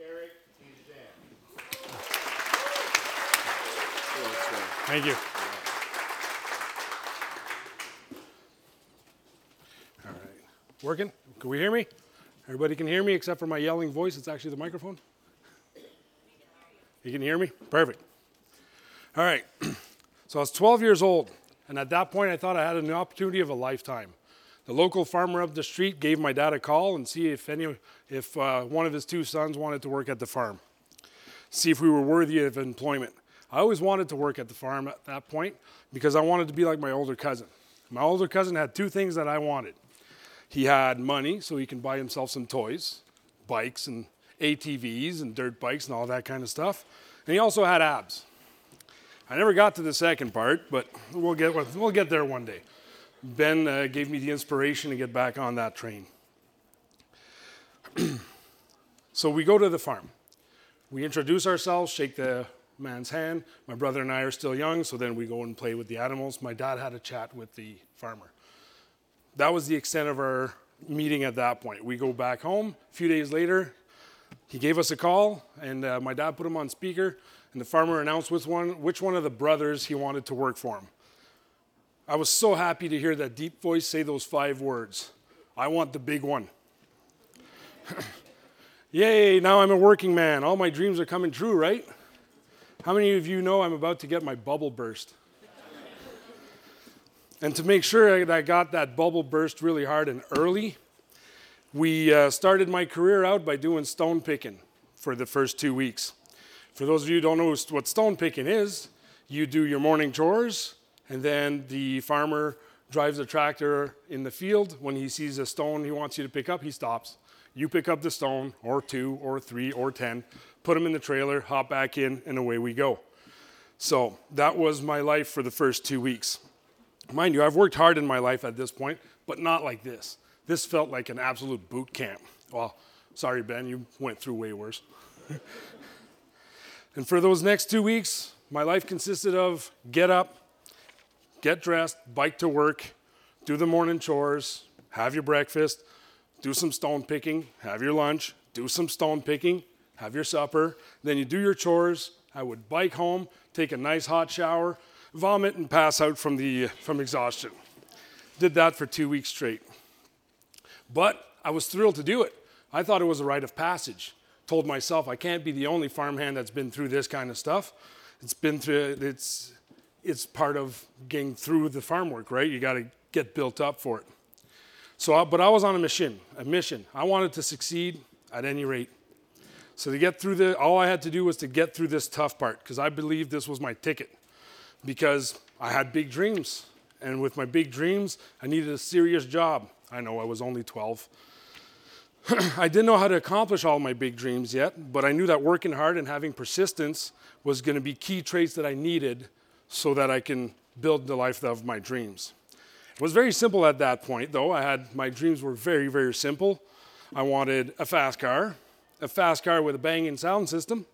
Eric, and Dan. Thank you. All right. Working? Can we hear me? Everybody can hear me except for my yelling voice. It's actually the microphone. You can hear me? Perfect. All right. So I was 12 years old, and at that point I thought I had an opportunity of a lifetime. The local farmer up the street gave my dad a call and see if any, if uh, one of his two sons wanted to work at the farm. See if we were worthy of employment. I always wanted to work at the farm at that point because I wanted to be like my older cousin. My older cousin had two things that I wanted. He had money so he can buy himself some toys, bikes and ATVs and dirt bikes and all that kind of stuff. And he also had abs. I never got to the second part, but we'll get, we'll get there one day. Ben uh, gave me the inspiration to get back on that train. so we go to the farm. We introduce ourselves, shake the man's hand. My brother and I are still young, so then we go and play with the animals. My dad had a chat with the farmer. That was the extent of our meeting at that point. We go back home. A few days later, he gave us a call, and uh, my dad put him on speaker and the farmer announced which one, which one of the brothers he wanted to work for him. I was so happy to hear that deep voice say those five words I want the big one. Yay, now I'm a working man. All my dreams are coming true, right? How many of you know I'm about to get my bubble burst? and to make sure that I got that bubble burst really hard and early, we uh, started my career out by doing stone picking for the first two weeks. For those of you who don't know what stone picking is, you do your morning chores, and then the farmer drives a tractor in the field. When he sees a stone he wants you to pick up, he stops. You pick up the stone, or two, or three, or ten, put them in the trailer, hop back in, and away we go. So that was my life for the first two weeks. Mind you, I've worked hard in my life at this point, but not like this. This felt like an absolute boot camp. Well, sorry, Ben, you went through way worse. And for those next two weeks, my life consisted of get up, get dressed, bike to work, do the morning chores, have your breakfast, do some stone picking, have your lunch, do some stone picking, have your supper. Then you do your chores. I would bike home, take a nice hot shower, vomit, and pass out from, the, from exhaustion. Did that for two weeks straight. But I was thrilled to do it. I thought it was a rite of passage told myself I can't be the only farmhand that's been through this kind of stuff. It's been through it's it's part of getting through the farm work, right? You got to get built up for it. So, but I was on a mission, a mission. I wanted to succeed at any rate. So to get through the, all I had to do was to get through this tough part because I believed this was my ticket. Because I had big dreams, and with my big dreams, I needed a serious job. I know I was only 12, I didn't know how to accomplish all my big dreams yet, but I knew that working hard and having persistence was going to be key traits that I needed so that I can build the life of my dreams. It was very simple at that point, though. I had my dreams were very, very simple. I wanted a fast car, a fast car with a banging sound system,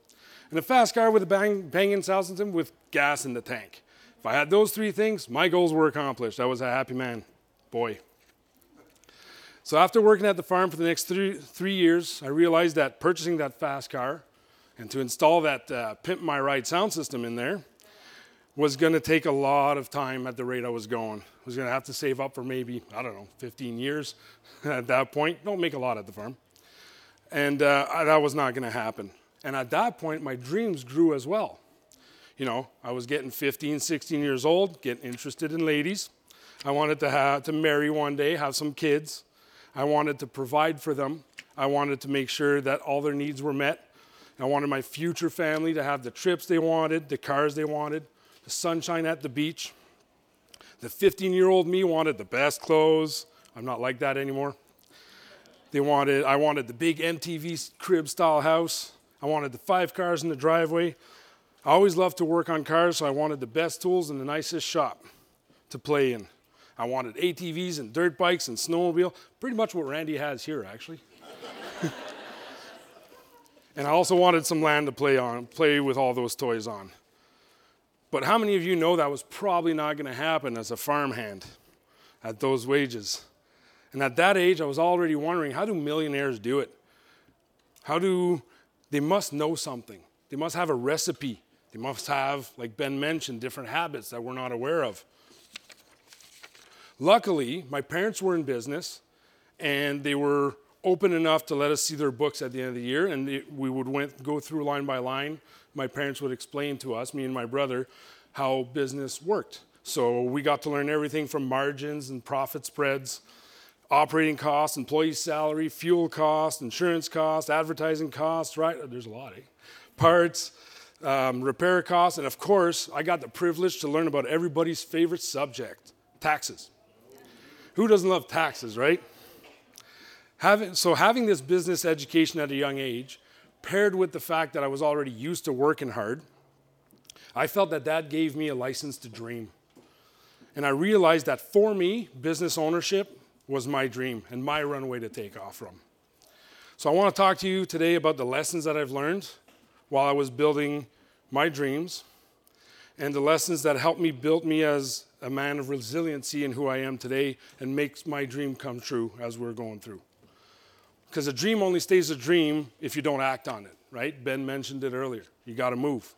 and a fast car with a bang, banging sound system with gas in the tank. If I had those three things, my goals were accomplished. I was a happy man. Boy. So after working at the farm for the next three, three years, I realized that purchasing that fast car and to install that uh, Pimp My Ride sound system in there was going to take a lot of time at the rate I was going. I was going to have to save up for maybe, I don't know, 15 years at that point. Don't make a lot at the farm. And uh, that was not going to happen. And at that point, my dreams grew as well. You know, I was getting 15, 16 years old, getting interested in ladies. I wanted to have to marry one day, have some kids. I wanted to provide for them. I wanted to make sure that all their needs were met. I wanted my future family to have the trips they wanted, the cars they wanted, the sunshine at the beach. The 15 year old me wanted the best clothes. I'm not like that anymore. They wanted, I wanted the big MTV crib style house. I wanted the five cars in the driveway. I always loved to work on cars, so I wanted the best tools and the nicest shop to play in. I wanted ATVs and dirt bikes and snowmobile, pretty much what Randy has here, actually. and I also wanted some land to play on, play with all those toys on. But how many of you know that was probably not going to happen as a farmhand at those wages? And at that age, I was already wondering how do millionaires do it? How do they must know something. They must have a recipe. They must have, like Ben mentioned, different habits that we're not aware of. Luckily, my parents were in business and they were open enough to let us see their books at the end of the year. And they, we would went, go through line by line. My parents would explain to us, me and my brother, how business worked. So we got to learn everything from margins and profit spreads, operating costs, employee salary, fuel costs, insurance costs, advertising costs, right? There's a lot, eh? Parts, um, repair costs, and of course, I got the privilege to learn about everybody's favorite subject taxes. Who doesn't love taxes, right? Having, so, having this business education at a young age, paired with the fact that I was already used to working hard, I felt that that gave me a license to dream. And I realized that for me, business ownership was my dream and my runway to take off from. So, I want to talk to you today about the lessons that I've learned while I was building my dreams and the lessons that helped me build me as a man of resiliency in who I am today and makes my dream come true as we're going through. Because a dream only stays a dream if you don't act on it, right? Ben mentioned it earlier. You got to move.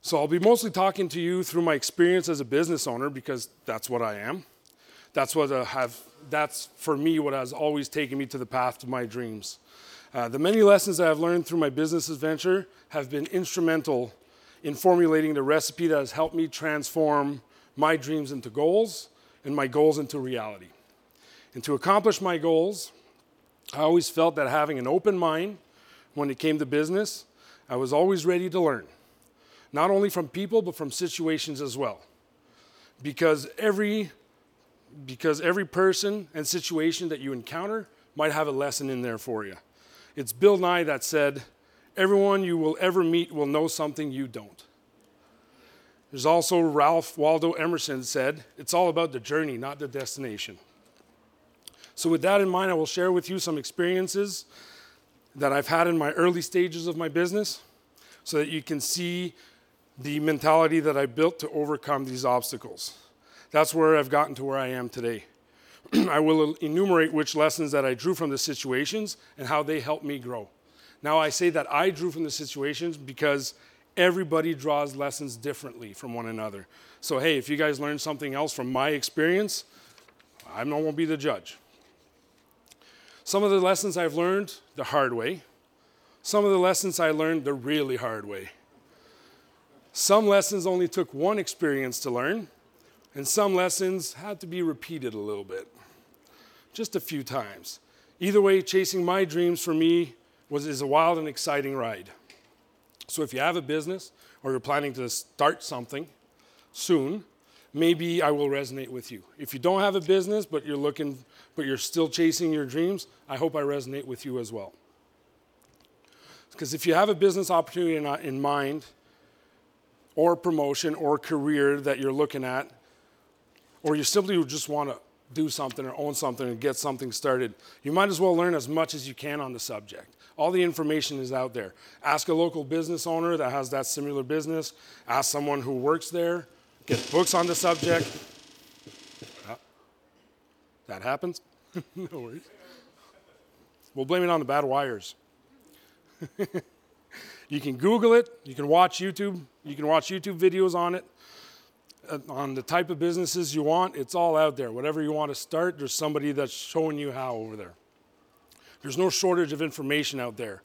So I'll be mostly talking to you through my experience as a business owner because that's what I am. That's what I have. That's for me what has always taken me to the path to my dreams. Uh, the many lessons that I've learned through my business adventure have been instrumental in formulating the recipe that has helped me transform my dreams into goals and my goals into reality. And to accomplish my goals, I always felt that having an open mind when it came to business, I was always ready to learn, not only from people, but from situations as well. Because every, because every person and situation that you encounter might have a lesson in there for you. It's Bill Nye that said, Everyone you will ever meet will know something you don't. There's also Ralph Waldo Emerson said, It's all about the journey, not the destination. So, with that in mind, I will share with you some experiences that I've had in my early stages of my business so that you can see the mentality that I built to overcome these obstacles. That's where I've gotten to where I am today. I will enumerate which lessons that I drew from the situations and how they helped me grow. Now, I say that I drew from the situations because everybody draws lessons differently from one another. So, hey, if you guys learned something else from my experience, I won't be the judge. Some of the lessons I've learned the hard way. Some of the lessons I learned the really hard way. Some lessons only took one experience to learn, and some lessons had to be repeated a little bit, just a few times. Either way, chasing my dreams for me was, is a wild and exciting ride. So if you have a business or you're planning to start something soon, maybe I will resonate with you. If you don't have a business but you're looking but you're still chasing your dreams, I hope I resonate with you as well. Because if you have a business opportunity in, in mind, or promotion or career that you're looking at, or you simply just want to do something or own something and get something started, you might as well learn as much as you can on the subject. All the information is out there. Ask a local business owner that has that similar business, ask someone who works there, get books on the subject. That happens. no worries. We'll blame it on the bad wires. you can Google it. You can watch YouTube. You can watch YouTube videos on it, uh, on the type of businesses you want. It's all out there. Whatever you want to start, there's somebody that's showing you how over there. There's no shortage of information out there.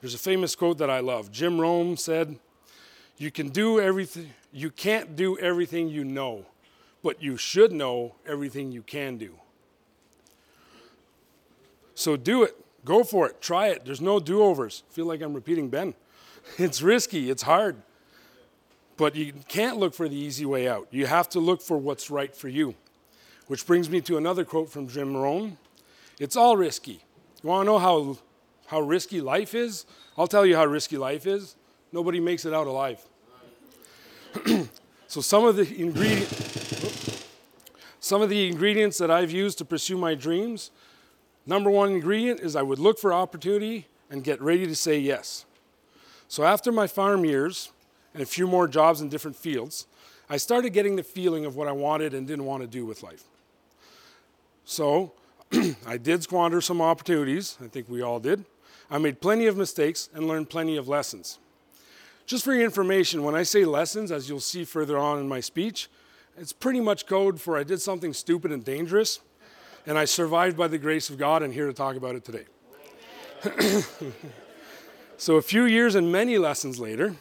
There's a famous quote that I love. Jim Rohn said, "You can do everything. You can't do everything you know, but you should know everything you can do." So do it. Go for it. Try it. There's no do overs. Feel like I'm repeating Ben. It's risky, it's hard. But you can't look for the easy way out. You have to look for what's right for you. Which brings me to another quote from Jim Rohn It's all risky. You want to know how, how risky life is? I'll tell you how risky life is. Nobody makes it out alive. so some of the ingredients some of the ingredients that I've used to pursue my dreams Number one ingredient is I would look for opportunity and get ready to say yes. So after my farm years and a few more jobs in different fields, I started getting the feeling of what I wanted and didn't want to do with life. So I did squander some opportunities, I think we all did, I made plenty of mistakes and learned plenty of lessons. Just for your information, when I say lessons, as you'll see further on in my speech, it's pretty much code for I did something stupid and dangerous, and I survived by the grace of God and here to talk about it today. so, a few years and many lessons later,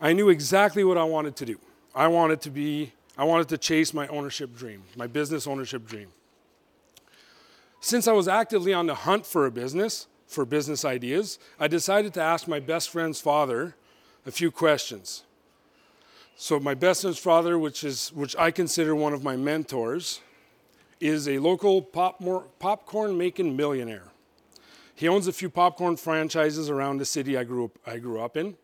I knew exactly what I wanted to do. I wanted to be, I wanted to chase my ownership dream, my business ownership dream. Since I was actively on the hunt for a business, for business ideas, I decided to ask my best friend's father a few questions. So my best friend's father, which is which I consider one of my mentors, is a local pop, popcorn making millionaire. He owns a few popcorn franchises around the city I grew up, I grew up in.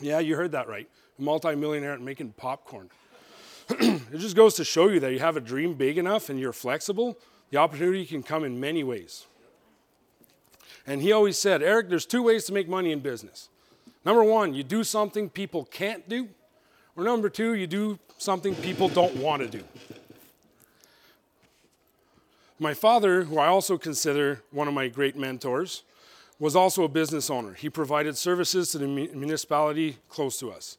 Yeah, you heard that right. A multimillionaire at making popcorn. it just goes to show you that you have a dream big enough and you're flexible, the opportunity can come in many ways. And he always said, Erick, there's two ways to make money in business. Number one, you do something people can't do. Or number two, you do something people don't want to do. My father, who I also consider one of my great mentors, was also a business owner. He provided services to the municipality close to us.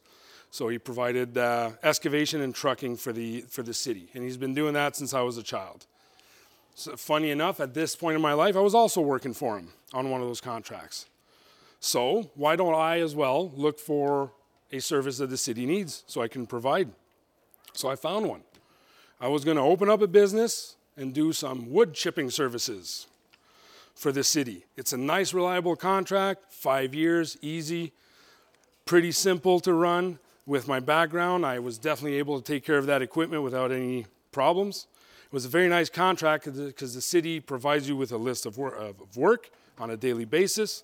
So he provided uh, excavation and trucking for the, for the city. And he's been doing that since I was a child. So funny enough, at this point in my life, I was also working for him on one of those contracts. So why don't I as well look for a service that the city needs so I can provide? So I found one. I was going to open up a business and do some wood chipping services for the city. It's a nice, reliable contract, five years, easy, pretty simple to run. With my background, I was definitely able to take care of that equipment without any problems. It was a very nice contract because the city provides you with a list of, work on a daily basis.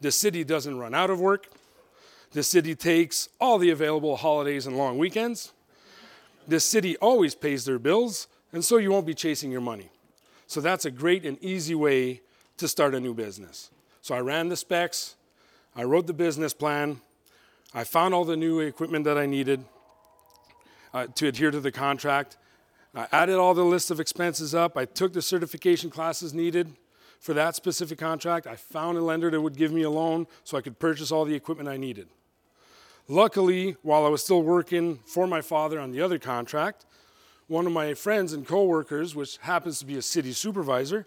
The city doesn't run out of work. The city takes all the available holidays and long weekends. The city always pays their bills, and so you won't be chasing your money. So that's a great and easy way to start a new business. So I ran the specs, I wrote the business plan, I found all the new equipment that I needed uh, to adhere to the contract. I added all the list of expenses up. I took the certification classes needed for that specific contract. I found a lender that would give me a loan so I could purchase all the equipment I needed. Luckily, while I was still working for my father on the other contract, one of my friends and coworkers, which happens to be a city supervisor,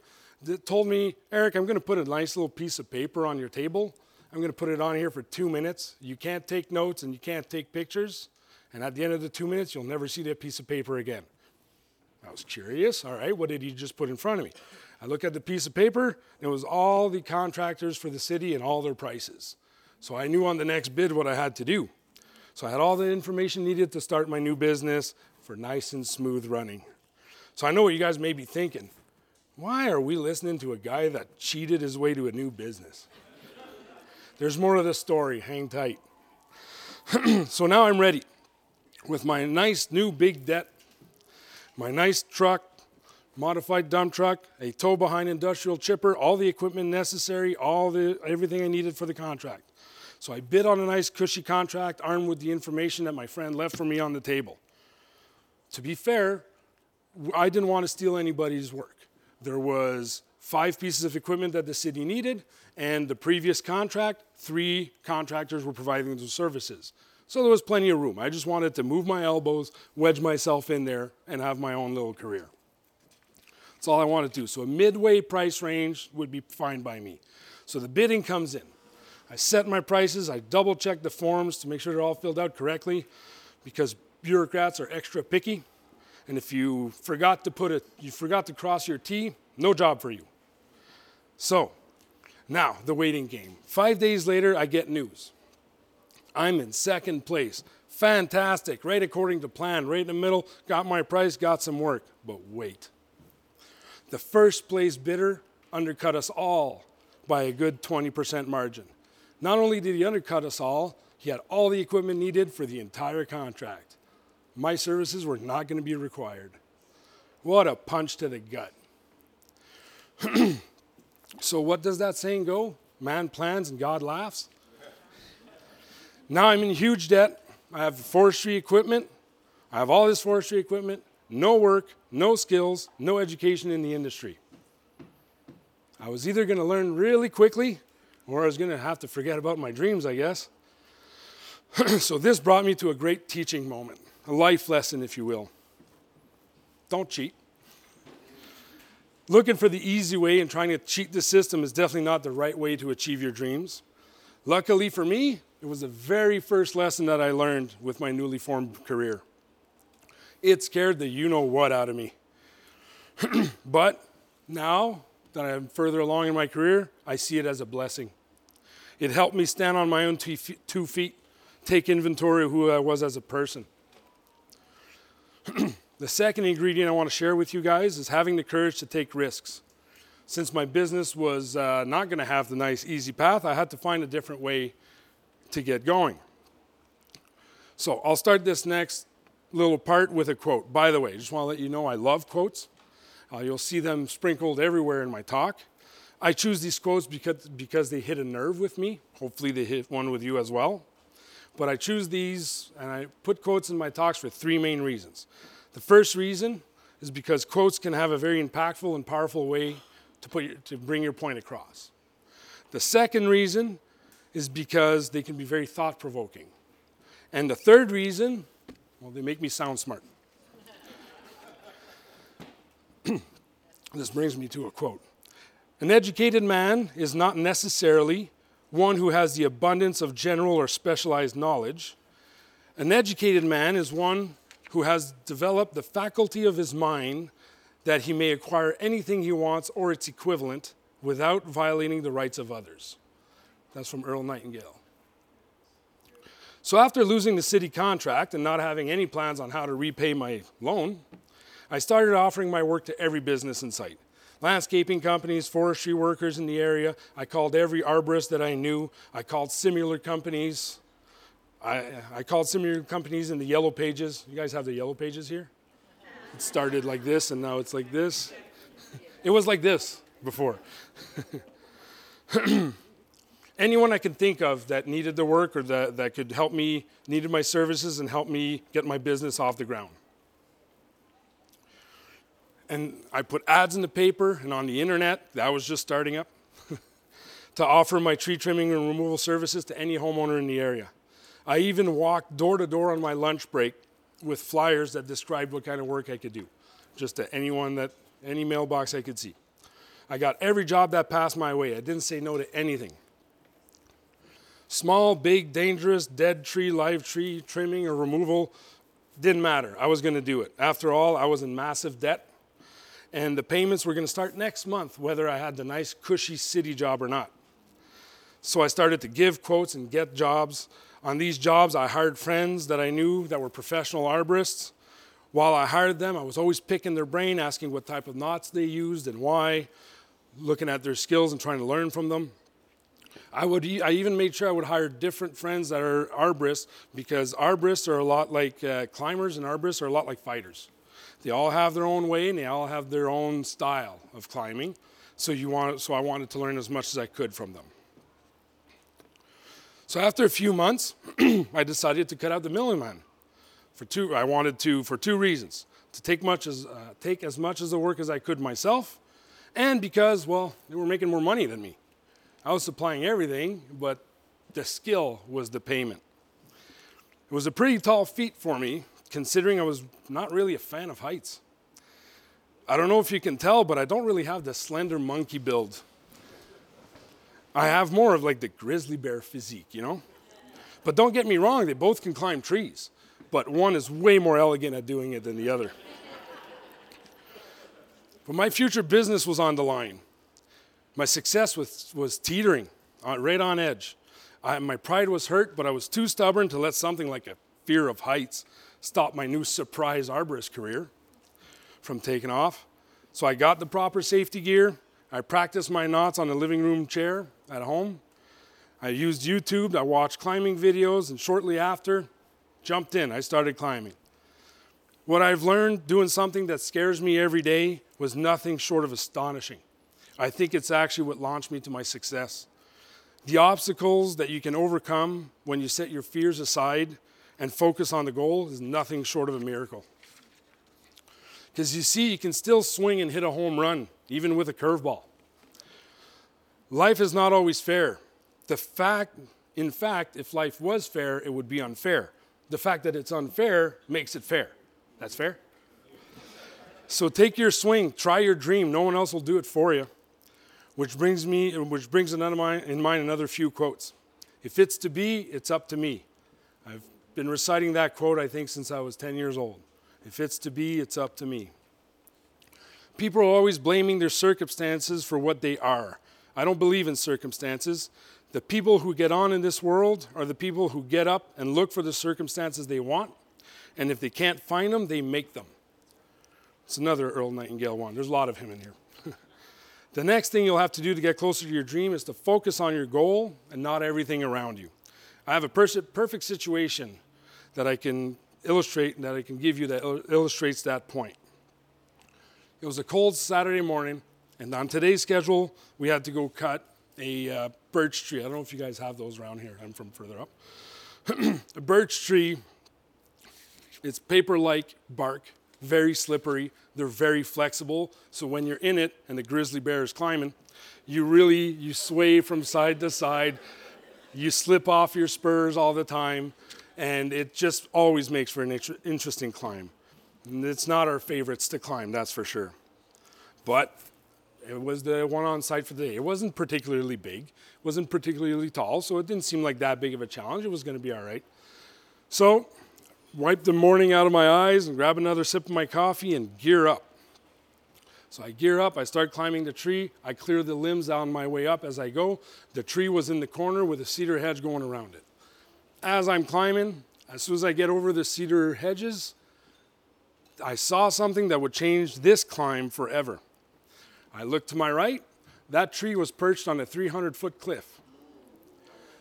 told me, Erick, I'm going to put a nice little piece of paper on your table. I'm going to put it on here for two minutes. You can't take notes and you can't take pictures. And at the end of the two minutes, you'll never see that piece of paper again. I was curious. All right, what did he just put in front of me? I look at the piece of paper. It was all the contractors for the city and all their prices. So I knew on the next bid what I had to do. So I had all the information needed to start my new business for nice and smooth running. So I know what you guys may be thinking. Why are we listening to a guy that cheated his way to a new business? There's more to the story. Hang tight. so now I'm ready with my nice new big debt, my nice truck, modified dump truck, a tow behind industrial chipper, all the equipment necessary, all the everything I needed for the contract. So I bid on a nice cushy contract armed with the information that my friend left for me on the table. To be fair, I didn't want to steal anybody's work. There was five pieces of equipment that the city needed, and the previous contract, three contractors were providing those services. So there was plenty of room. I just wanted to move my elbows, wedge myself in there, and have my own little career. That's all I wanted to do. So a midway price range would be fine by me. So the bidding comes in. I set my prices, I double check the forms to make sure they're all filled out correctly because bureaucrats are extra picky. And if you forgot to put it, you forgot to cross your T, no job for you. So, now the waiting game. Five days later, I get news. I'm in second place. Fantastic, right according to plan, right in the middle, got my price, got some work. But wait. The first place bidder undercut us all by a good 20% margin. Not only did he undercut us all, he had all the equipment needed for the entire contract. My services were not going to be required. What a punch to the gut. so, what does that saying go? Man plans and God laughs? Now I'm in huge debt. I have forestry equipment. I have all this forestry equipment, no work, no skills, no education in the industry. I was either going to learn really quickly or I was going to have to forget about my dreams, I guess. so this brought me to a great teaching moment, a life lesson, if you will. Don't cheat. Looking for the easy way and trying to cheat the system is definitely not the right way to achieve your dreams. Luckily for me, it was the very first lesson that I learned with my newly formed career. It scared the you know what out of me. but now that I'm further along in my career, I see it as a blessing. It helped me stand on my own two feet, take inventory of who I was as a person. the second ingredient I want to share with you guys is having the courage to take risks. Since my business was uh, not going to have the nice, easy path, I had to find a different way to get going. So I'll start this next little part with a quote. By the way, just want to let you know I love quotes. Uh, you'll see them sprinkled everywhere in my talk. I choose these quotes because, because they hit a nerve with me. Hopefully, they hit one with you as well. But I choose these and I put quotes in my talks for three main reasons. The first reason is because quotes can have a very impactful and powerful way to, put your, to bring your point across. The second reason is because they can be very thought provoking. And the third reason, well, they make me sound smart. this brings me to a quote An educated man is not necessarily one who has the abundance of general or specialized knowledge. An educated man is one who has developed the faculty of his mind that he may acquire anything he wants or its equivalent without violating the rights of others. That's from Earl Nightingale. So, after losing the city contract and not having any plans on how to repay my loan, I started offering my work to every business in sight landscaping companies, forestry workers in the area. I called every arborist that I knew. I called similar companies. I, I called similar companies in the yellow pages. You guys have the yellow pages here? It started like this and now it's like this. It was like this before. Anyone I could think of that needed the work or that, that could help me, needed my services and help me get my business off the ground. And I put ads in the paper and on the internet, that was just starting up, to offer my tree trimming and removal services to any homeowner in the area. I even walked door to door on my lunch break with flyers that described what kind of work I could do, just to anyone that, any mailbox I could see. I got every job that passed my way. I didn't say no to anything. Small, big, dangerous, dead tree, live tree trimming or removal didn't matter. I was going to do it. After all, I was in massive debt and the payments were going to start next month, whether I had the nice, cushy city job or not. So I started to give quotes and get jobs. On these jobs, I hired friends that I knew that were professional arborists. While I hired them, I was always picking their brain, asking what type of knots they used and why, looking at their skills and trying to learn from them. I, would, I even made sure I would hire different friends that are arborists because arborists are a lot like uh, climbers and arborists are a lot like fighters. They all have their own way and they all have their own style of climbing. So you want, so I wanted to learn as much as I could from them. So after a few months, I decided to cut out the middleman. For two, I wanted to for two reasons: to take much as uh, take as much as the work as I could myself, and because well, they were making more money than me. I was supplying everything, but the skill was the payment. It was a pretty tall feat for me considering I was not really a fan of heights. I don't know if you can tell, but I don't really have the slender monkey build. I have more of like the grizzly bear physique, you know? But don't get me wrong, they both can climb trees, but one is way more elegant at doing it than the other. but my future business was on the line. My success was, was teetering, uh, right on edge. I, my pride was hurt, but I was too stubborn to let something like a fear of heights stop my new surprise arborist career from taking off. So I got the proper safety gear. I practiced my knots on the living room chair at home. I used YouTube. I watched climbing videos, and shortly after, jumped in. I started climbing. What I've learned doing something that scares me every day was nothing short of astonishing. I think it's actually what launched me to my success. The obstacles that you can overcome when you set your fears aside and focus on the goal is nothing short of a miracle. Because you see, you can still swing and hit a home run, even with a curveball. Life is not always fair. the fact, in fact, if life was fair, it would be unfair. The fact that it's unfair makes it fair. That's fair? So take your swing, try your dream. No one else will do it for you. Which brings me, which brings in mind, in mind another few quotes. If it's to be, it's up to me. I've been reciting that quote, I think, since I was 10 years old. If it's to be, it's up to me. People are always blaming their circumstances for what they are. I don't believe in circumstances. The people who get on in this world are the people who get up and look for the circumstances they want, and if they can't find them, they make them. It's another Earl Nightingale one. There's a lot of him in here. The next thing you'll have to do to get closer to your dream is to focus on your goal and not everything around you. I have a perfect situation that I can illustrate and that I can give you that illustrates that point. It was a cold Saturday morning, and on today's schedule, we had to go cut a uh, birch tree. I don't know if you guys have those around here. I'm from further up. a birch tree, it's paper like bark, very slippery. They're very flexible. So when you're in it and the grizzly bear is climbing, you really you sway from side to side. You slip off your spurs all the time, and it just always makes for an interesting climb. It's not our favorites to climb, that's for sure. But it was the one on site for the day. It wasn't particularly big, it wasn't particularly tall, so it didn't seem like that big of a challenge. It was going to be all right. So, wipe the morning out of my eyes and grab another sip of my coffee and gear up. So I gear up, I start climbing the tree, I clear the limbs on my way up as I go. The tree was in the corner with a cedar hedge going around it. As I'm climbing, as soon as I get over the cedar hedges, I saw something that would change this climb forever. I looked to my right, that tree was perched on a 300 foot cliff.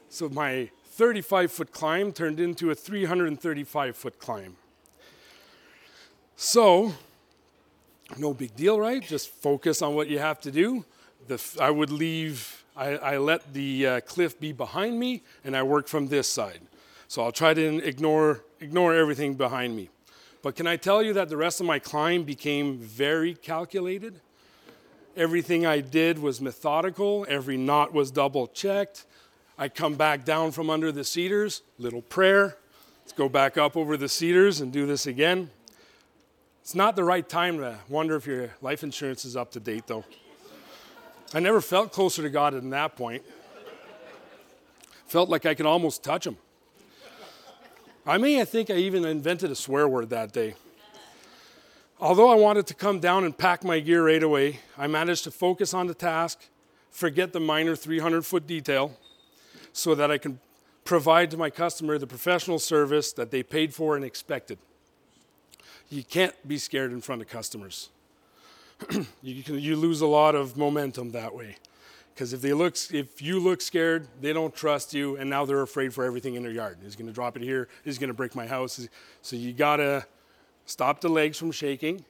So my 35 foot climb turned into a 335 foot climb. So, no big deal, right? Just focus on what you have to do. The, I would leave, I, I let the uh, cliff be behind me, and I work from this side. So I'll try to ignore, ignore everything behind me. But can I tell you that the rest of my climb became very calculated? Everything I did was methodical, every knot was double checked. I come back down from under the cedars, little prayer. Let's go back up over the cedars and do this again. It's not the right time to wonder if your life insurance is up to date, though. I never felt closer to God than that point. Felt like I could almost touch Him. I may I think I even invented a swear word that day. Although I wanted to come down and pack my gear right away, I managed to focus on the task, forget the minor 300 foot detail, so that I can provide to my customer the professional service that they paid for and expected. You can't be scared in front of customers. you, can, you lose a lot of momentum that way. Because if they look, if you look scared, they don't trust you, and now they're afraid for everything in their yard. He's going to drop it here. He's going to break my house. So you gotta stop the legs from shaking,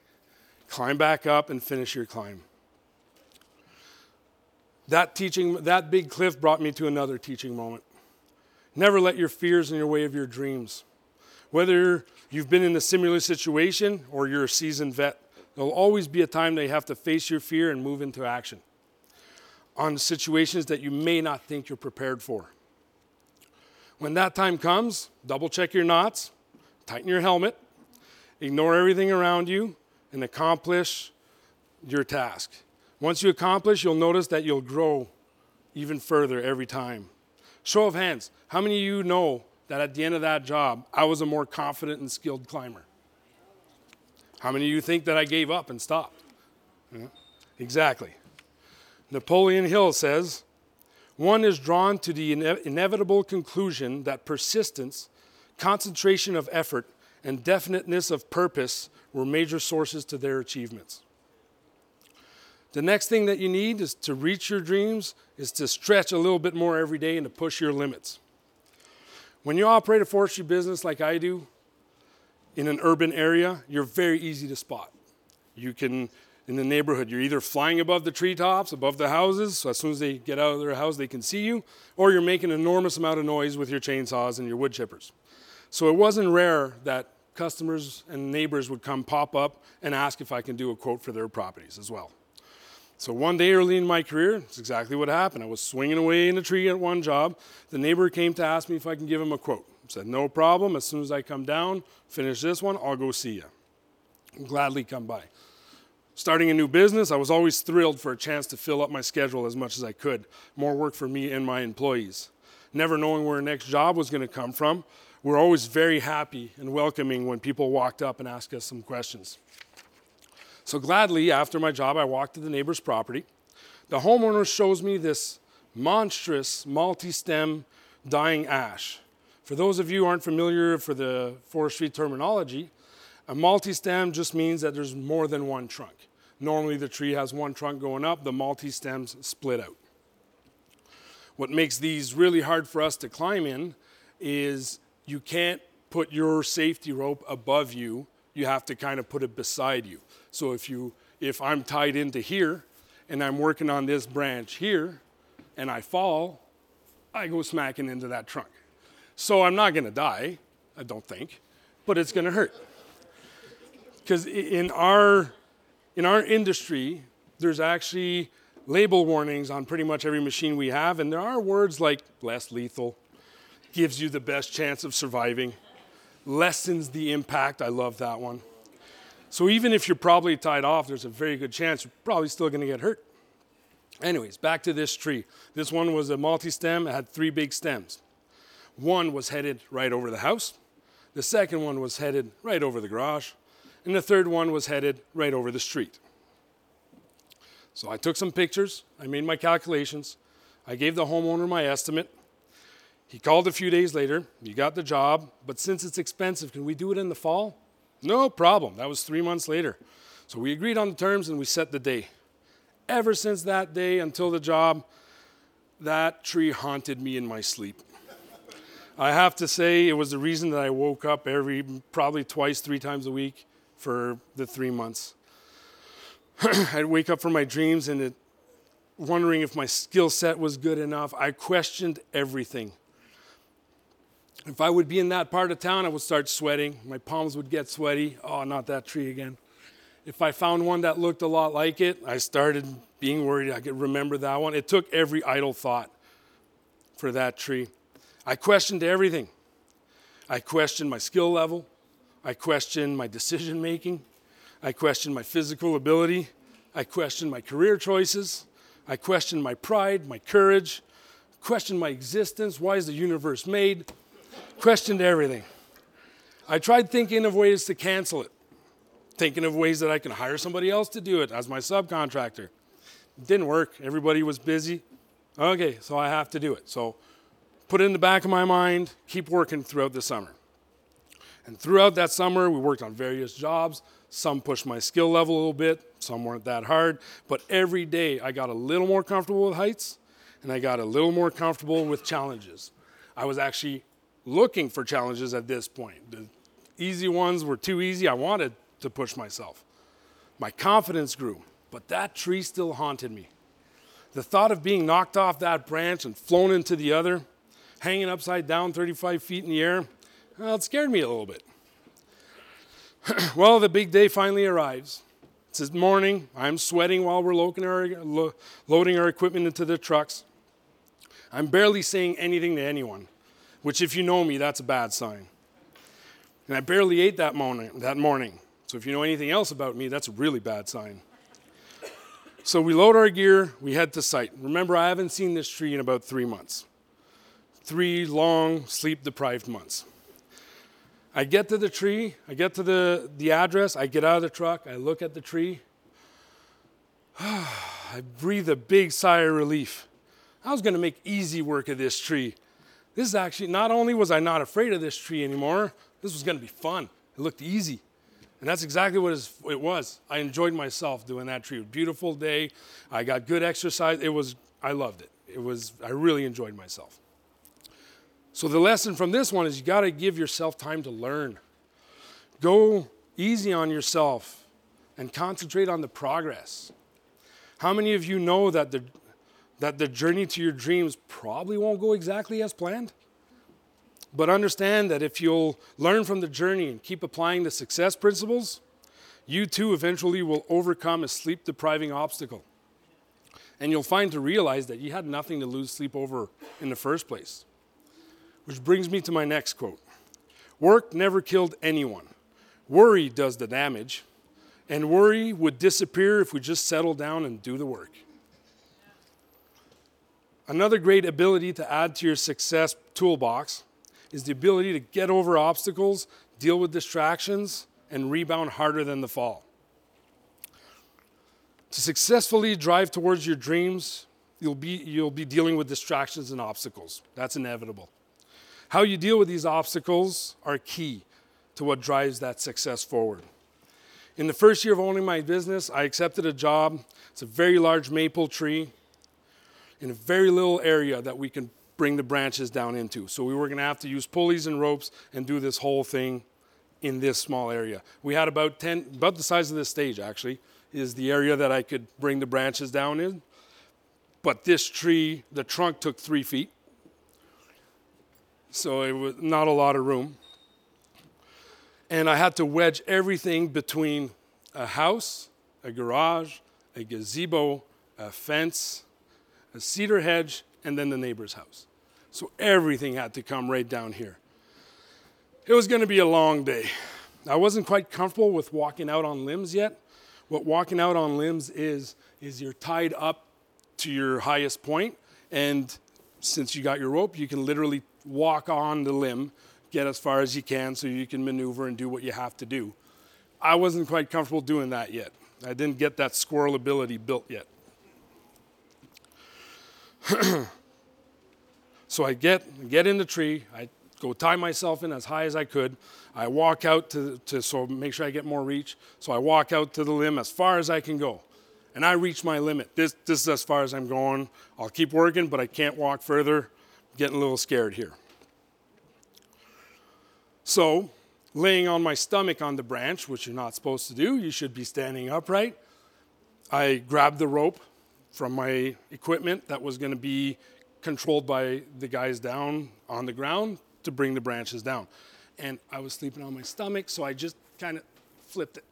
climb back up, and finish your climb. That teaching, that big cliff brought me to another teaching moment. Never let your fears in your way of your dreams. Whether you've been in a similar situation or you're a seasoned vet, there'll always be a time that you have to face your fear and move into action on situations that you may not think you're prepared for. When that time comes, double check your knots, tighten your helmet, ignore everything around you, and accomplish your task. Once you accomplish, you'll notice that you'll grow even further every time. Show of hands, how many of you know that at the end of that job, I was a more confident and skilled climber? How many of you think that I gave up and stopped? Yeah, exactly. Napoleon Hill says, one is drawn to the ine- inevitable conclusion that persistence, concentration of effort, and definiteness of purpose were major sources to their achievements. The next thing that you need is to reach your dreams is to stretch a little bit more every day and to push your limits. When you operate a forestry business like I do in an urban area, you're very easy to spot. You can in the neighborhood. You're either flying above the treetops, above the houses, so as soon as they get out of their house, they can see you, or you're making an enormous amount of noise with your chainsaws and your wood chippers. So it wasn't rare that customers and neighbors would come pop up and ask if I can do a quote for their properties as well. So one day early in my career, it's exactly what happened. I was swinging away in a tree at one job. The neighbor came to ask me if I can give him a quote. I said, no problem. As soon as I come down, finish this one, I'll go see you. gladly come by. Starting a new business, I was always thrilled for a chance to fill up my schedule as much as I could. More work for me and my employees. Never knowing where our next job was going to come from, we're always very happy and welcoming when people walked up and asked us some questions. So gladly, after my job, I walked to the neighbor's property. The homeowner shows me this monstrous multi-stem dying ash. For those of you aren't familiar for the forestry terminology, a multi-stem just means that there's more than one trunk. Normally the tree has one trunk going up, the multi-stems split out. What makes these really hard for us to climb in is you can't put your safety rope above you, you have to kind of put it beside you. So if you if I'm tied into here and I'm working on this branch here and I fall, I go smacking into that trunk. So I'm not going to die, I don't think, but it's going to hurt. Cuz in our in our industry, there's actually label warnings on pretty much every machine we have and there are words like less lethal, gives you the best chance of surviving, lessens the impact, I love that one so even if you're probably tied off, there's a very good chance you're probably still going to get hurt. Anyways, back to this tree. This one was a multi-stem. It had three big stems. One was headed right over the house. The second one was headed right over the garage. And the third one was headed right over the street. So I took some pictures. I made my calculations. I gave the homeowner my estimate. He called a few days later. He got the job. But since it's expensive, can we do it in the fall? No problem. That was three months later. So we agreed on the terms and we set the day. Ever since that day until the job, that tree haunted me in my sleep. I have to say, it was the reason that I woke up every, probably twice, three times a week for the three months. I'd wake up from my dreams and it, wondering if my skill set was good enough. I questioned everything. If I would be in that part of town, I would start sweating. My palms would get sweaty. Oh, not that tree again. If I found one that looked a lot like it, I started being worried I could remember that one. It took every idle thought for that tree. I questioned everything. I questioned my skill level. I questioned my decision making. I questioned my physical ability. I questioned my career choices. I questioned my pride, my courage, questioned my existence. Why is the universe made? Questioned everything. I tried thinking of ways to cancel it, thinking of ways that I can hire somebody else to do it as my subcontractor. It didn't work. Everybody was busy. Okay, so I have to do it. So put it in the back of my mind, keep working throughout the summer. And throughout that summer, we worked on various jobs. Some pushed my skill level a little bit, some weren't that hard. But every day, I got a little more comfortable with heights and I got a little more comfortable with challenges. I was actually looking for challenges at this point. The easy ones were too easy. I wanted to push myself. My confidence grew, but that tree still haunted me. The thought of being knocked off that branch and flown into the other, hanging upside down 35 feet in the air, well, it scared me a little bit. well, the big day finally arrives. It's morning. I'm sweating while we're loading our, loading our equipment into the trucks. I'm barely saying anything to anyone which, if you know me, that's a bad sign. And I barely ate that morning, that morning. So if you know anything else about me, that's a really bad sign. So we load our gear, we head to site. Remember, I haven't seen this tree in about three months. Three long, sleep deprived months. I get to the tree, I get to the, the address, I get out of the truck, I look at the tree. I breathe a big sigh of relief. I was going to make easy work of this tree. This is actually, not only was I not afraid of this tree anymore, this was going to be fun. It looked easy. And that's exactly what it was. I enjoyed myself doing that tree. beautiful day. I got good exercise. It was, I loved it. It was, I really enjoyed myself. So the lesson from this one is you got to give yourself time to learn. Go easy on yourself and concentrate on the progress. How many of you know that the, that the journey to your dreams probably won't go exactly as planned. But understand that if you'll learn from the journey and keep applying the success principles, you too eventually will overcome a sleep depriving obstacle. And you'll find to realize that you had nothing to lose sleep over in the first place. Which brings me to my next quote Work never killed anyone, worry does the damage. And worry would disappear if we just settle down and do the work. Another great ability to add to your success toolbox is the ability to get over obstacles, deal with distractions, and rebound harder than the fall. To successfully drive towards your dreams, you'll be, you'll be dealing with distractions and obstacles. That's inevitable. How you deal with these obstacles are key to what drives that success forward. In the first year of owning my business, I accepted a job. It's a very large maple tree in a very little area that we can bring the branches down into. So we were going to have to use pulleys and ropes and do this whole thing in this small area. We had about 10, about the size of this stage actually, is the area that I could bring the branches down in. But this tree, the trunk took three feet. So it was not a lot of room. And I had to wedge everything between a house, a garage, a gazebo, a fence, a cedar hedge, and then the neighbor's house. So everything had to come right down here. It was going to be a long day. I wasn't quite comfortable with walking out on limbs yet. What walking out on limbs is, is you're tied up to your highest point, and since you got your rope, you can literally walk on the limb, get as far as you can so you can maneuver and do what you have to do. I wasn't quite comfortable doing that yet. I didn't get that squirrel ability built yet. so I get, get in the tree, I go tie myself in as high as I could. I walk out to, to so make sure I get more reach. So I walk out to the limb as far as I can go. And I reach my limit. This, this is as far as I'm going. I'll keep working, but I can't walk further. I'm getting a little scared here. So, laying on my stomach on the branch, which you're not supposed to do, you should be standing upright. I grab the rope from my equipment that was going to be controlled by the guys down on the ground to bring the branches down. And I was sleeping on my stomach, so I just kind of flipped it,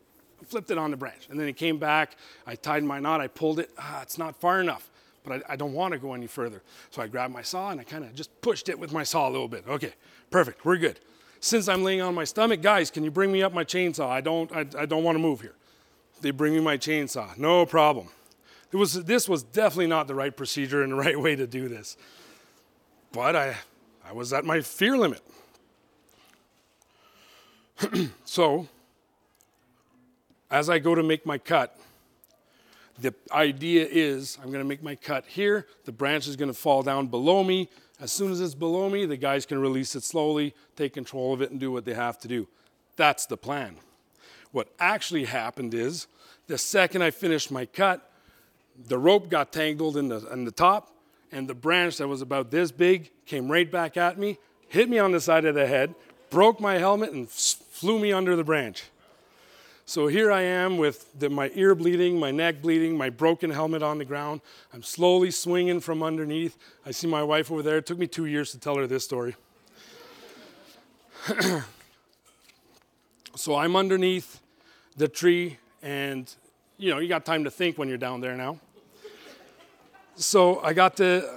flipped it on the branch. And then it came back. I tied my knot. I pulled it. Ah, it's not far enough, but I, I don't want to go any further. So I grabbed my saw and I kind of just pushed it with my saw a little bit. Okay, perfect. We're good. Since I'm laying on my stomach, guys, can you bring me up my chainsaw? I don't, I, I don't want to move here. They bring me my chainsaw. No problem. It was, this was definitely not the right procedure and the right way to do this. But I, I was at my fear limit. so, as I go to make my cut, the idea is I'm going to make my cut here. The branch is going to fall down below me. As soon as it's below me, the guys can release it slowly, take control of it, and do what they have to do. That's the plan. What actually happened is the second I finished my cut, the rope got tangled in the, in the top, and the branch that was about this big came right back at me, hit me on the side of the head, broke my helmet, and flew me under the branch. So here I am with the, my ear bleeding, my neck bleeding, my broken helmet on the ground. I'm slowly swinging from underneath. I see my wife over there. It took me two years to tell her this story. so I'm underneath the tree, and you know, you got time to think when you're down there now. So I got to,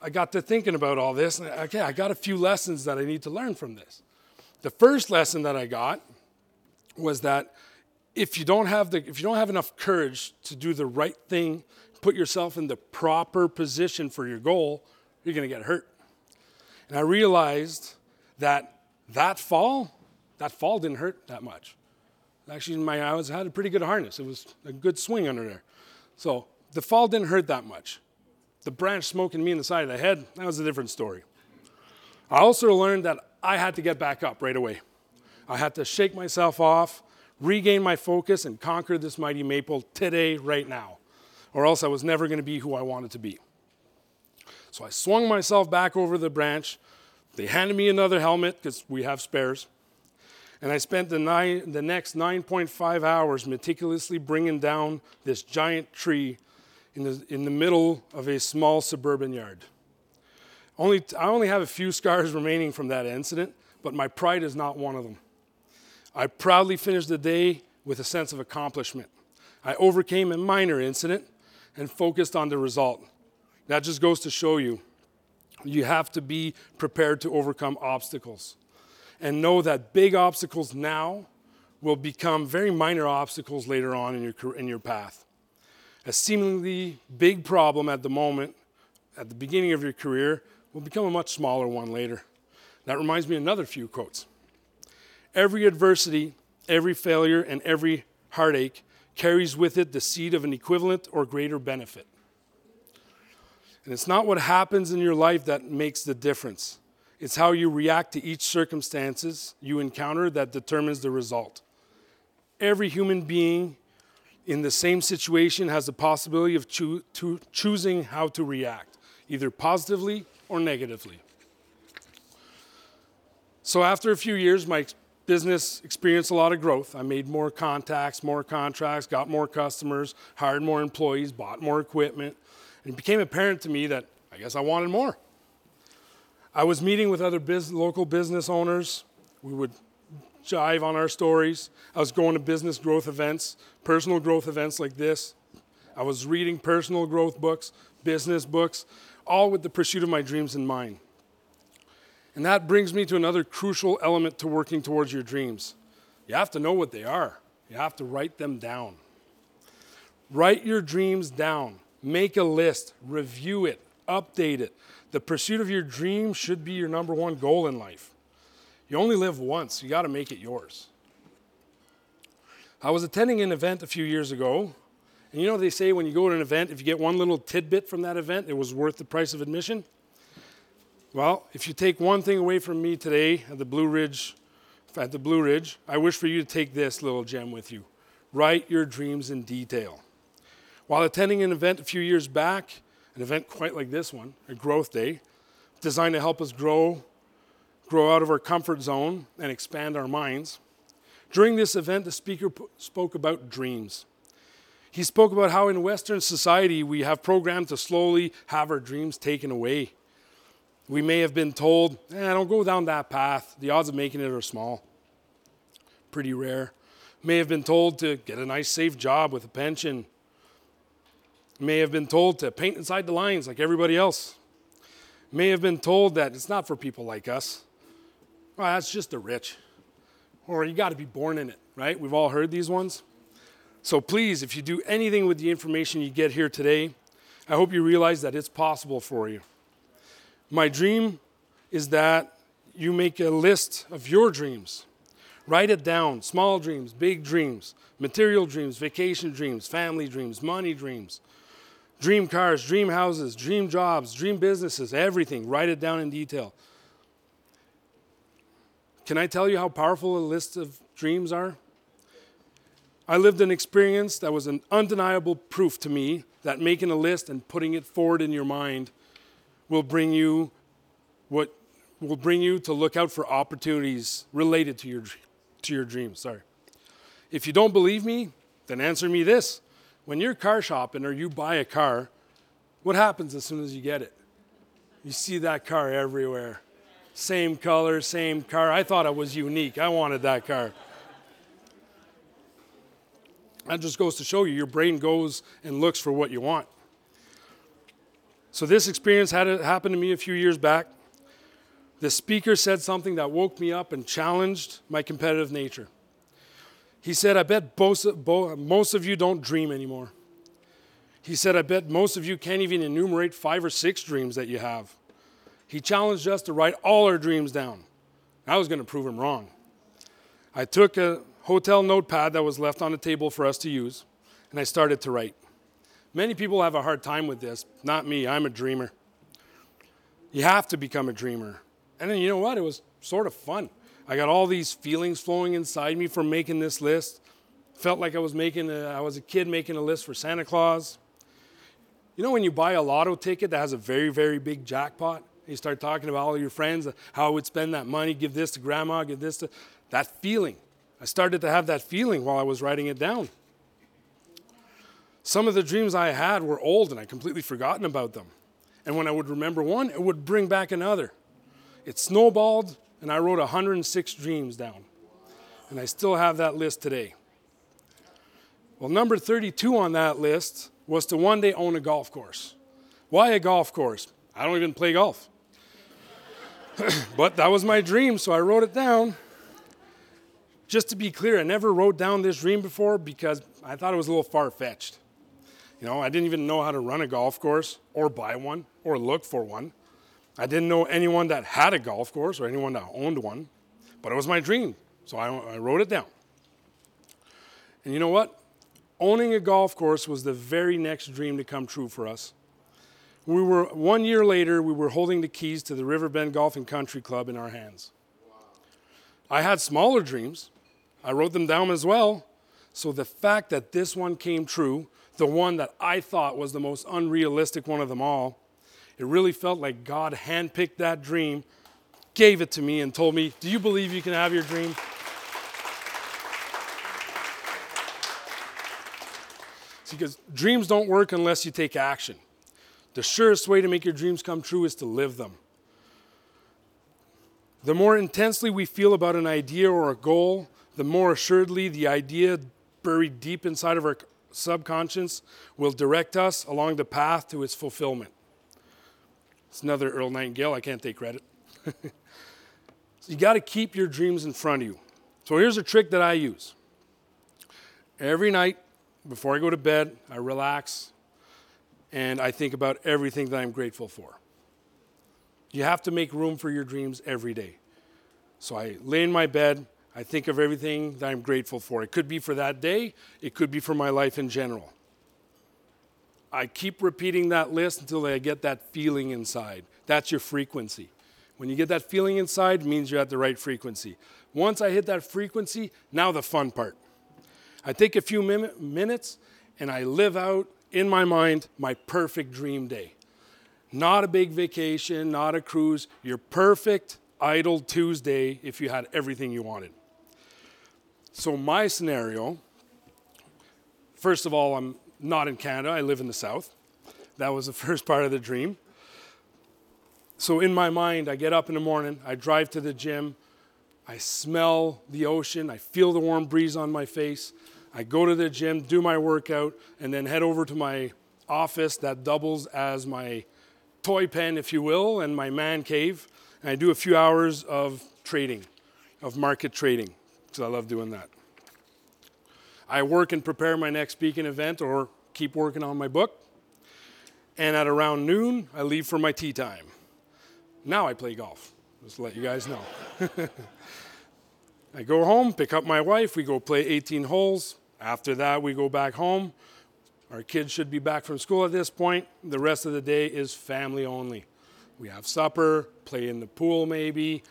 I got to thinking about all this, and okay, I got a few lessons that I need to learn from this. The first lesson that I got was that if you don't have the, if you don't have enough courage to do the right thing, put yourself in the proper position for your goal, you're going to get hurt. And I realized that that fall, that fall didn't hurt that much. Actually, my I was had a pretty good harness. It was a good swing under there. So the fall didn't hurt that much. The branch smoking me in the side of the head, that was a different story. I also learned that I had to get back up right away. I had to shake myself off, regain my focus, and conquer this mighty maple today, right now, or else I was never going to be who I wanted to be. So I swung myself back over the branch. They handed me another helmet because we have spares. And I spent the, nine, the next 9.5 hours meticulously bringing down this giant tree in the, in the middle of a small suburban yard. Only, I only have a few scars remaining from that incident, but my pride is not one of them. I proudly finished the day with a sense of accomplishment. I overcame a minor incident, and focused on the result. That just goes to show you you have to be prepared to overcome obstacles and know that big obstacles now will become very minor obstacles later on in your, in your path. A seemingly big problem at the moment, at the beginning of your career, will become a much smaller one later. That reminds me of another few quotes. Every adversity, every failure, and every heartache carries with it the seed of an equivalent or greater benefit. And it's not what happens in your life that makes the difference. It's how you react to each circumstances you encounter that determines the result. Every human being in the same situation has the possibility of choo- choosing how to react, either positively or negatively. So, after a few years, my business experienced a lot of growth. I made more contacts, more contracts, got more customers, hired more employees, bought more equipment, and it became apparent to me that I guess I wanted more. I was meeting with other business, local business owners. We would jive on our stories. I was going to business growth events, personal growth events like this. I was reading personal growth books, business books, all with the pursuit of my dreams in mind. And that brings me to another crucial element to working towards your dreams. You have to know what they are, you have to write them down. Write your dreams down. Make a list, review it, update it. The pursuit of your dream should be your number one goal in life. You only live once, you got to make it yours. I was attending an event a few years ago, and you know they say when you go to an event, if you get one little tidbit from that event, it was worth the price of admission. Well, if you take one thing away from me today at the Blue Ridge, at the Blue Ridge, I wish for you to take this little gem with you. Write your dreams in detail. While attending an event a few years back, an event quite like this one, a growth day, designed to help us grow, grow out of our comfort zone and expand our minds. During this event, the speaker spoke about dreams. He spoke about how in Western society we have programmed to slowly have our dreams taken away. We may have been told, eh, don't go down that path. The odds of making it are small. Pretty rare. May have been told to get a nice, safe job with a pension may have been told to paint inside the lines like everybody else, may have been told that it's not for people like us. Well, that's just the rich. Or you got to be born in it, right? We've all heard these ones. So please, if you do anything with the information you get here today, I hope you realize that it's possible for you. My dream is that you make a list of your dreams. Write it down small dreams, big dreams, material dreams, vacation dreams, family dreams, money dreams, dream cars, dream houses, dream jobs, dream businesses, everything. Write it down in detail. Can I tell you how powerful a list of dreams are? I lived an experience that was an undeniable proof to me that making a list and putting it forward in your mind will bring you what will bring you to look out for opportunities related to your to your dreams. Sorry. If you don't believe me, then answer me this. When you're car shopping or you buy a car, what happens as soon as you get it? You see that car everywhere. Same color, same car. I thought it was unique. I wanted that car. That just goes to show you your brain goes and looks for what you want. So, this experience had happened to me a few years back. The speaker said something that woke me up and challenged my competitive nature. He said, I bet most of you don't dream anymore. He said, I bet most of you can't even enumerate five or six dreams that you have. He challenged us to write all our dreams down. I was going to prove him wrong. I took a hotel notepad that was left on the table for us to use, and I started to write. Many people have a hard time with this. Not me, I'm a dreamer. You have to become a dreamer. And then you know what? It was sort of fun. I got all these feelings flowing inside me from making this list. Felt like I was making a, I was a kid making a list for Santa Claus. You know when you buy a lotto ticket that has a very very big jackpot, you start talking about all your friends, how I would spend that money, give this to grandma, give this to that feeling. I started to have that feeling while I was writing it down. Some of the dreams I had were old and I completely forgotten about them. And when I would remember one, it would bring back another. It snowballed and I wrote 106 dreams down. And I still have that list today. Well, number 32 on that list was to one day own a golf course. Why a golf course? I don't even play golf. but that was my dream, so I wrote it down. Just to be clear, I never wrote down this dream before because I thought it was a little far fetched. You know, I didn't even know how to run a golf course or buy one or look for one. I didn't know anyone that had a golf course or anyone that owned one, but it was my dream, so I, I wrote it down. And you know what? Owning a golf course was the very next dream to come true for us. We were one year later, we were holding the keys to the Riverbend Golf and Country Club in our hands. I had smaller dreams. I wrote them down as well. So the fact that this one came true the one that I thought was the most unrealistic one of them all. It really felt like God handpicked that dream, gave it to me, and told me, Do you believe you can have your dream? Because dreams don't work unless you take action. The surest way to make your dreams come true is to live them. The more intensely we feel about an idea or a goal, the more assuredly the idea buried deep inside of our subconscious will direct us along the path to its fulfillment. It's another Earl Nightingale. I can't take credit. so you got to keep your dreams in front of you. So here's a trick that I use. Every night before I go to bed, I relax and I think about everything that I'm grateful for. You have to make room for your dreams every day. So I lay in my bed, I think of everything that I'm grateful for. It could be for that day, it could be for my life in general. I keep repeating that list until I get that feeling inside. That's your frequency. When you get that feeling inside, means you're at the right frequency. Once I hit that frequency, now the fun part. I take a few min- minutes and I live out in my mind my perfect dream day. Not a big vacation, not a cruise, your perfect idle Tuesday if you had everything you wanted. So, my scenario first of all, I'm not in Canada, I live in the South. That was the first part of the dream. So, in my mind, I get up in the morning, I drive to the gym, I smell the ocean, I feel the warm breeze on my face. I go to the gym, do my workout, and then head over to my office that doubles as my toy pen, if you will, and my man cave. And I do a few hours of trading, of market trading because I love doing that. I work and prepare my next speaking event or keep working on my book. And at around noon, I leave for my tee time. Now I play golf, just to let you guys know. I go home, pick up my wife, we go play 18 holes. After that, we go back home. Our kids should be back from school at this point. The rest of the day is family only. We have supper, play in the pool maybe,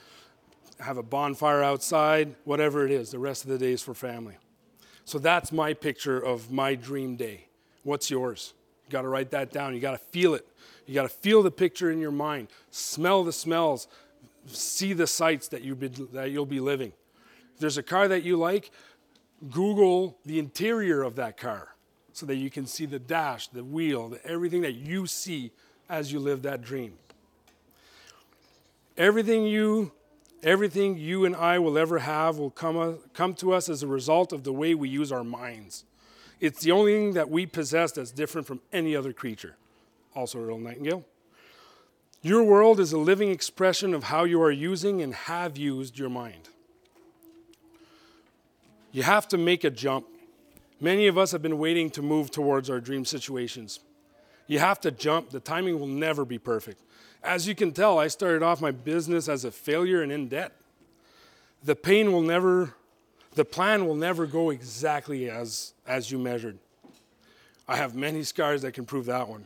have a bonfire outside, whatever it is. The rest of the day is for family. So that's my picture of my dream day. What's yours? You got to write that down. You got to feel it. You got to feel the picture in your mind, smell the smells, see the sights that, you that you'll be living. If there's a car that you like, Google the interior of that car so that you can see the dash, the wheel, the, everything that you see as you live that dream. Everything you Everything you and I will ever have will come, uh, come to us as a result of the way we use our minds. It's the only thing that we possess that's different from any other creature. Also, Earl Nightingale. Your world is a living expression of how you are using and have used your mind. You have to make a jump. Many of us have been waiting to move towards our dream situations. You have to jump. The timing will never be perfect. As you can tell, I started off my business as a failure and in debt. The pain will never, the plan will never go exactly as, as you measured. I have many scars that can prove that one.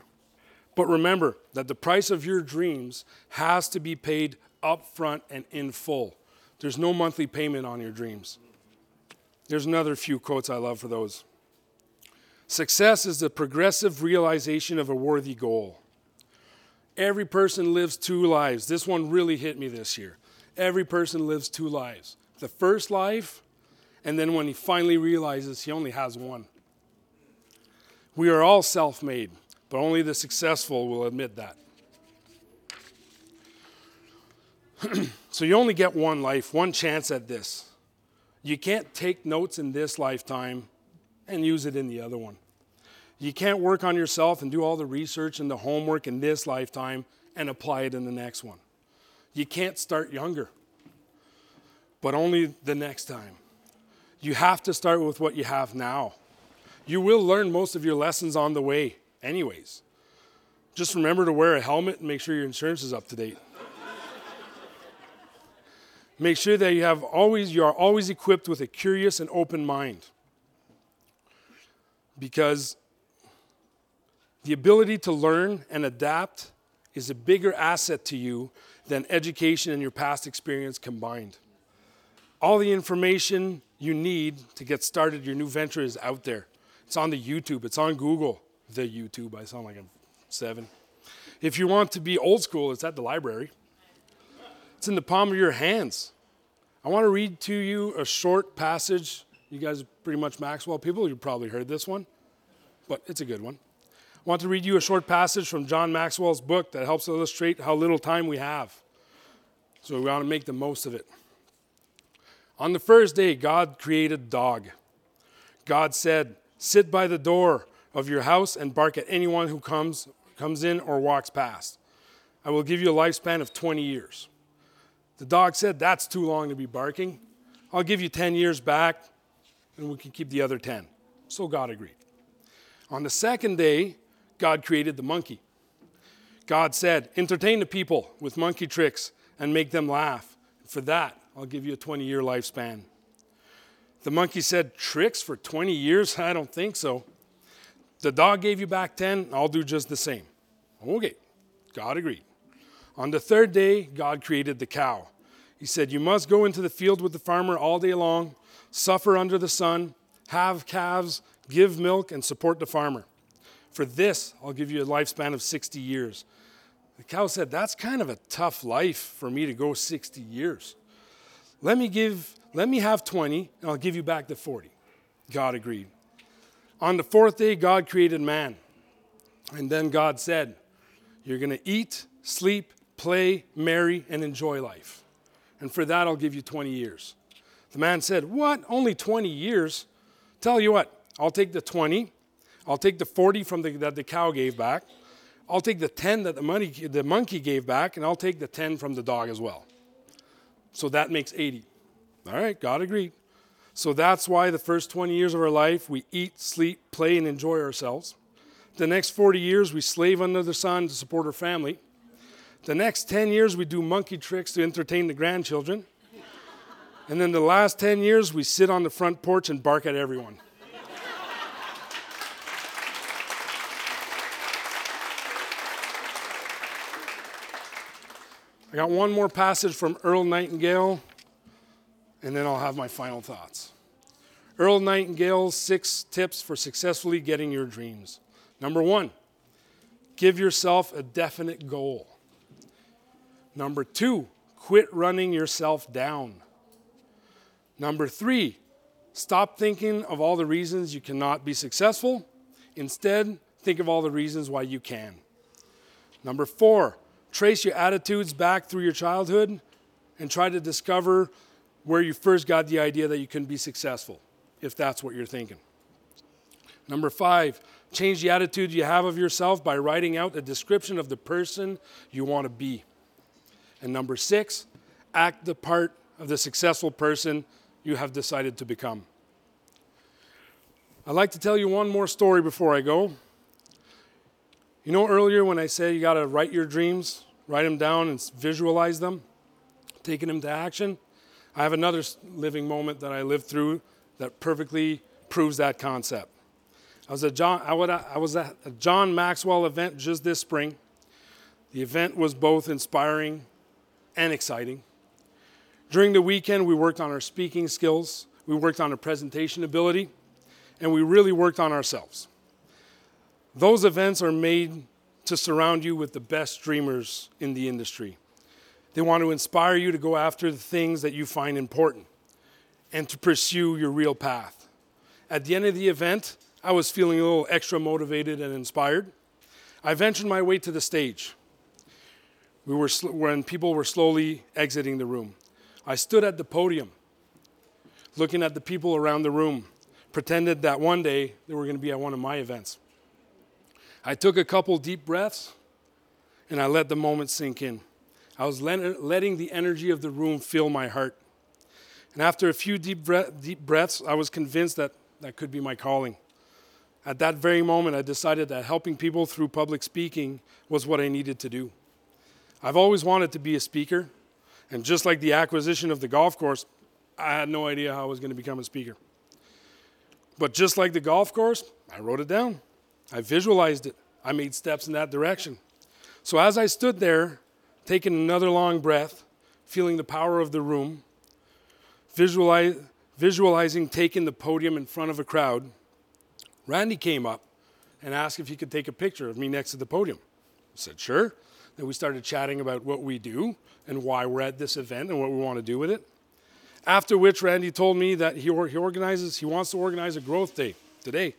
But remember that the price of your dreams has to be paid up front and in full. There's no monthly payment on your dreams. There's another few quotes I love for those. Success is the progressive realization of a worthy goal. Every person lives two lives. This one really hit me this year. Every person lives two lives the first life, and then when he finally realizes he only has one. We are all self made, but only the successful will admit that. so you only get one life, one chance at this. You can't take notes in this lifetime and use it in the other one. You can't work on yourself and do all the research and the homework in this lifetime and apply it in the next one. You can't start younger, but only the next time. You have to start with what you have now. You will learn most of your lessons on the way, anyways. Just remember to wear a helmet and make sure your insurance is up to date. Make sure that you have always you are always equipped with a curious and open mind. Because the ability to learn and adapt is a bigger asset to you than education and your past experience combined. All the information you need to get started, your new venture is out there. It's on the YouTube, it's on Google. The YouTube, I sound like I'm seven. If you want to be old school, it's at the library. It's in the palm of your hands. I want to read to you a short passage. You guys are pretty much Maxwell people. You've probably heard this one, but it's a good one. I want to read you a short passage from John Maxwell's book that helps illustrate how little time we have. So we want to make the most of it. On the first day, God created dog. God said, Sit by the door of your house and bark at anyone who comes, comes in or walks past. I will give you a lifespan of 20 years. The dog said, That's too long to be barking. I'll give you 10 years back, and we can keep the other 10. So God agreed. On the second day, God created the monkey. God said, Entertain the people with monkey tricks and make them laugh. For that, I'll give you a 20 year lifespan. The monkey said, Tricks for 20 years? I don't think so. The dog gave you back 10, I'll do just the same. Okay, God agreed. On the third day, God created the cow. He said, You must go into the field with the farmer all day long, suffer under the sun, have calves, give milk, and support the farmer. For this, I'll give you a lifespan of 60 years. The cow said, That's kind of a tough life for me to go 60 years. Let me, give, let me have 20, and I'll give you back the 40. God agreed. On the fourth day, God created man. And then God said, You're going to eat, sleep, play, marry, and enjoy life. And for that, I'll give you 20 years. The man said, What? Only 20 years? Tell you what, I'll take the 20 I'll take the 40 from the, that the cow gave back. I'll take the 10 that the, money, the monkey gave back, and I'll take the 10 from the dog as well. So that makes 80. All right, God agreed. So that's why the first 20 years of our life, we eat, sleep, play, and enjoy ourselves. The next 40 years, we slave under the sun to support our family. The next 10 years, we do monkey tricks to entertain the grandchildren. And then the last 10 years, we sit on the front porch and bark at everyone. I got one more passage from Earl Nightingale, and then I'll have my final thoughts. Earl Nightingale's six tips for successfully getting your dreams. Number one, give yourself a definite goal. Number two, quit running yourself down. Number three, stop thinking of all the reasons you cannot be successful. Instead, think of all the reasons why you can. Number four, trace your attitudes back through your childhood and try to discover where you first got the idea that you can be successful, if that's what you're thinking. Number five, change the attitude you have of yourself by writing out a description of the person you want to be. And number six, act the part of the successful person you have decided to become. I'd like to tell you one more story before I go. You know, earlier when I said you got to write your dreams, write them down and visualize them, taking them to action, I have another living moment that I lived through that perfectly proves that concept. I was, at John, I was at a John Maxwell event just this spring. The event was both inspiring and exciting. During the weekend, we worked on our speaking skills, we worked on our presentation ability, and we really worked on ourselves. Those events are made to surround you with the best dreamers in the industry. They want to inspire you to go after the things that you find important and to pursue your real path. At the end of the event, I was feeling a little extra motivated and inspired. I ventured my way to the stage. We were sl- when people were slowly exiting the room. I stood at the podium, looking at the people around the room, pretended that one day they were going to be at one of my events. I took a couple deep breaths and I let the moment sink in. I was let- letting the energy of the room fill my heart. And after a few deep, breath, deep breaths, I was convinced that that could be my calling. At that very moment, I decided that helping people through public speaking was what I needed to do. I've always wanted to be a speaker, and just like the acquisition of the golf course, I had no idea how I was going to become a speaker. But just like the golf course, I wrote it down. I visualized it. I made steps in that direction. So as I stood there, taking another long breath, feeling the power of the room, visualize, visualizing taking the podium in front of a crowd, Randy came up and asked if he could take a picture of me next to the podium. I said, sure. Then we started chatting about what we do and why we're at this event and what we want to do with it. After which, Randy told me that he, he organizes, he wants to organize a growth day today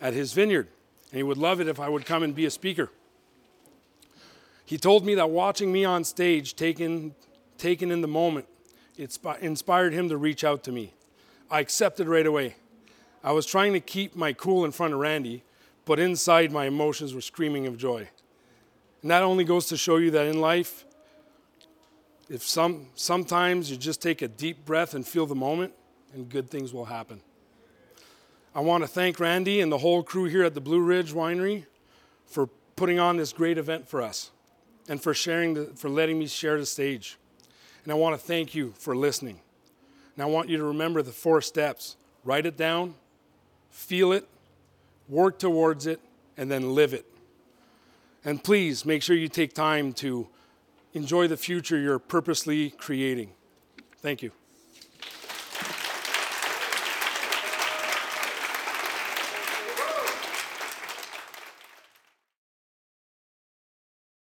at his vineyard, and he would love it if I would come and be a speaker. He told me that watching me on stage, taken, taken in the moment, it inspired him to reach out to me. I accepted right away. I was trying to keep my cool in front of Randy, but inside my emotions were screaming of joy. And that only goes to show you that in life, if some, sometimes you just take a deep breath and feel the moment, and good things will happen. I want to thank Randy and the whole crew here at the Blue Ridge Winery for putting on this great event for us and for sharing the, for letting me share the stage. And I want to thank you for listening. And I want you to remember the four steps. Write it down, feel it, work towards it, and then live it. And please make sure you take time to enjoy the future you're purposely creating. Thank you.